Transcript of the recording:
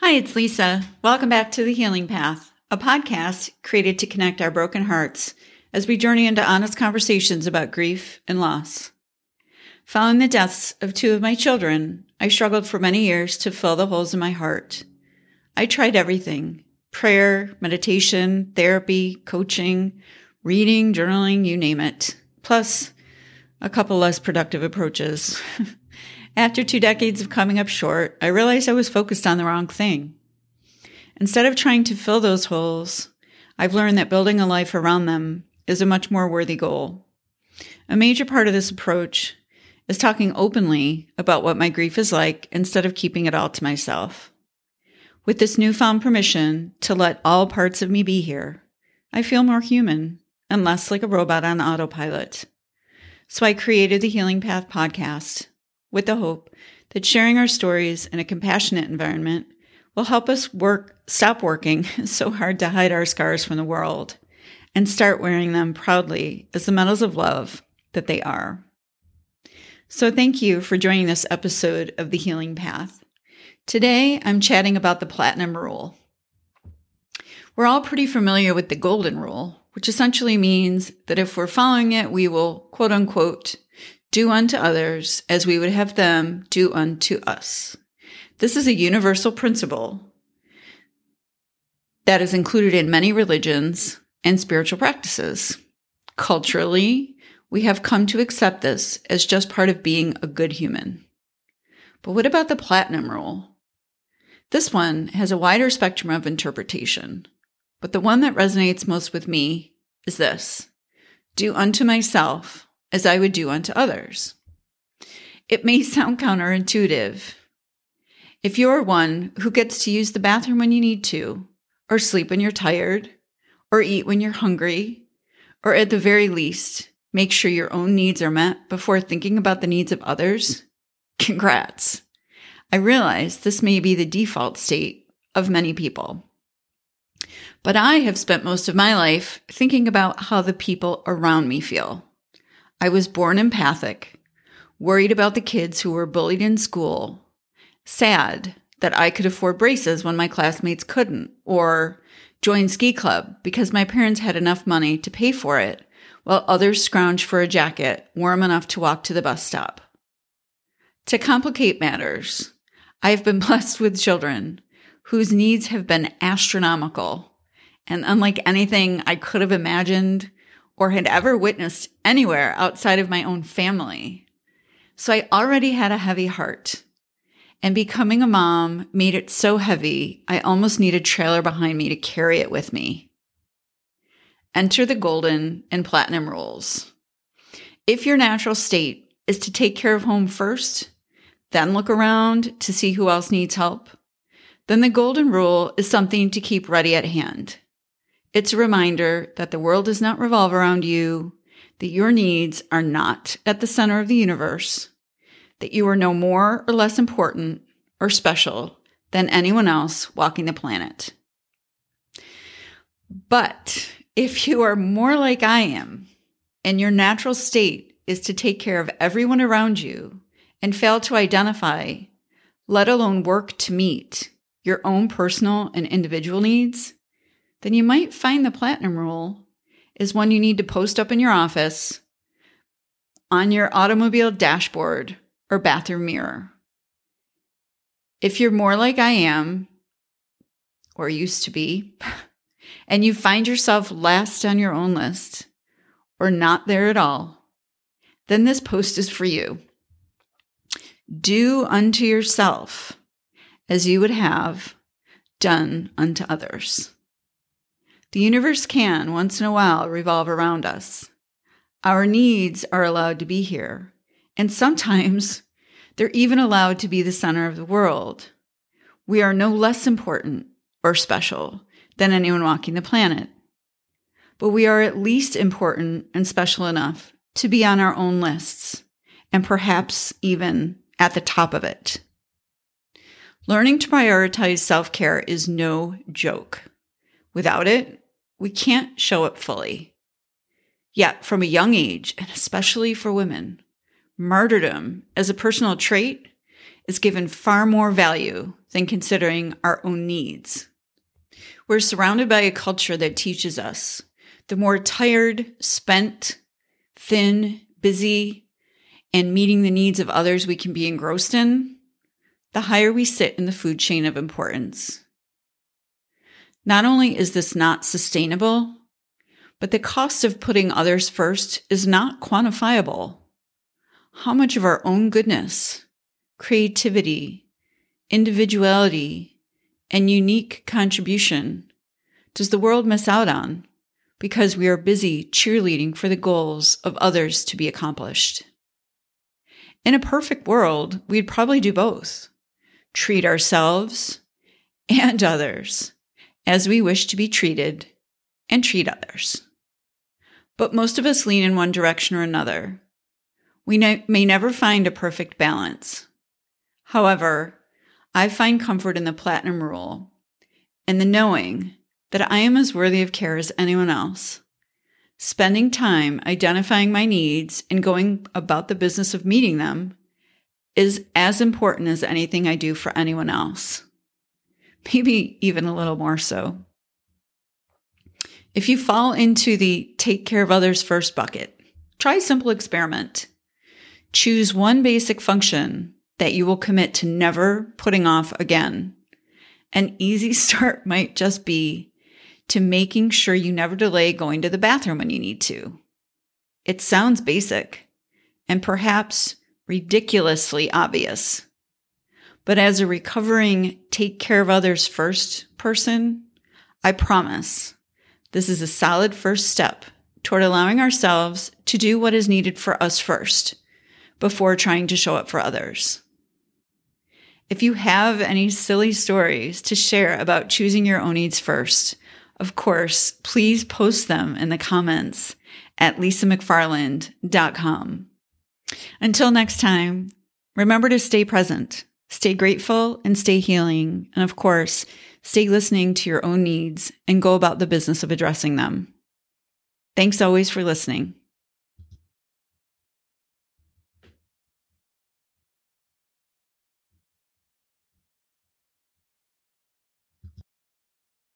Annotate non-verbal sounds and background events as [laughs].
Hi, it's Lisa. Welcome back to The Healing Path, a podcast created to connect our broken hearts as we journey into honest conversations about grief and loss. Following the deaths of two of my children, I struggled for many years to fill the holes in my heart. I tried everything prayer, meditation, therapy, coaching, reading, journaling, you name it. Plus, a couple less productive approaches. [laughs] After two decades of coming up short, I realized I was focused on the wrong thing. Instead of trying to fill those holes, I've learned that building a life around them is a much more worthy goal. A major part of this approach is talking openly about what my grief is like instead of keeping it all to myself. With this newfound permission to let all parts of me be here, I feel more human and less like a robot on autopilot. So I created the Healing Path podcast with the hope that sharing our stories in a compassionate environment will help us work, stop working [laughs] so hard to hide our scars from the world and start wearing them proudly as the medals of love that they are. So thank you for joining this episode of The Healing Path. Today, I'm chatting about the Platinum Rule. We're all pretty familiar with the Golden Rule, which essentially means that if we're following it, we will quote unquote do unto others as we would have them do unto us. This is a universal principle that is included in many religions and spiritual practices. Culturally, we have come to accept this as just part of being a good human. But what about the platinum rule? This one has a wider spectrum of interpretation, but the one that resonates most with me is this do unto myself as I would do unto others. It may sound counterintuitive. If you're one who gets to use the bathroom when you need to, or sleep when you're tired, or eat when you're hungry, or at the very least, make sure your own needs are met before thinking about the needs of others, congrats. I realize this may be the default state of many people. But I have spent most of my life thinking about how the people around me feel. I was born empathic, worried about the kids who were bullied in school, sad that I could afford braces when my classmates couldn't, or join ski club because my parents had enough money to pay for it, while others scrounged for a jacket warm enough to walk to the bus stop. To complicate matters, I have been [laughs] blessed with children whose needs have been astronomical and unlike anything I could have imagined or had ever witnessed anywhere outside of my own family. So I already had a heavy heart. And becoming a mom made it so heavy, I almost needed a trailer behind me to carry it with me. Enter the golden and platinum rules. If your natural state is to take care of home first, then look around to see who else needs help, then the golden rule is something to keep ready at hand. It's a reminder that the world does not revolve around you, that your needs are not at the center of the universe, that you are no more or less important or special than anyone else walking the planet. But if you are more like I am, and your natural state is to take care of everyone around you and fail to identify, let alone work to meet your own personal and individual needs, then you might find the platinum rule is one you need to post up in your office, on your automobile dashboard, or bathroom mirror. If you're more like I am, or used to be, [laughs] and you find yourself last on your own list, or not there at all, then this post is for you. Do unto yourself as you would have done unto others. The universe can, once in a while, revolve around us. Our needs are allowed to be here, and sometimes [laughs] they're even allowed to be the center of the world. We are no less important or special than anyone walking the planet. But we are at least important and special enough to be on our own lists, and perhaps even at the top of it. Learning to prioritize self care is no joke. Without it, we can't show it fully. Yet, from a young age, and especially for women, martyrdom as a personal trait is given far more value than considering our own needs. We're surrounded by a culture that teaches us the more tired, spent, thin, busy, and meeting the needs of others we can be engrossed in, the higher we sit in the food chain of importance. Not only is this not sustainable, but the cost of putting others first is not quantifiable. How much of our own goodness, creativity, individuality, and unique contribution does the world miss out on because we are busy cheerleading for the goals of others to be accomplished? In a perfect world, we'd probably do both treat ourselves and others as we wish to be treated and treat others. But most of us lean in one direction or another. We ne- may never find a perfect balance. However, I find comfort in the platinum rule and the knowing that I am as worthy of care as anyone else. Spending time identifying my needs and going about the business of meeting them is as important as anything I do for anyone else. Maybe even a little more so. If you fall into the take care of others first bucket, try a simple experiment. Choose one basic function that you will commit to never putting off again. An easy [laughs] start might just be to making sure you never delay going to the bathroom when you need to. It sounds basic and perhaps ridiculously obvious. But as a recovering take care of others first person, I promise this is a solid first step toward allowing ourselves to do what is needed for us first before trying to show up for others. If you have any silly stories to share about choosing your own needs first, of course, please post them in the comments at lisamcfarland.com. Until next time, remember to stay present, stay grateful, and stay healing. And of course, stay listening to your own needs and go about the business of addressing them. Thanks always for listening.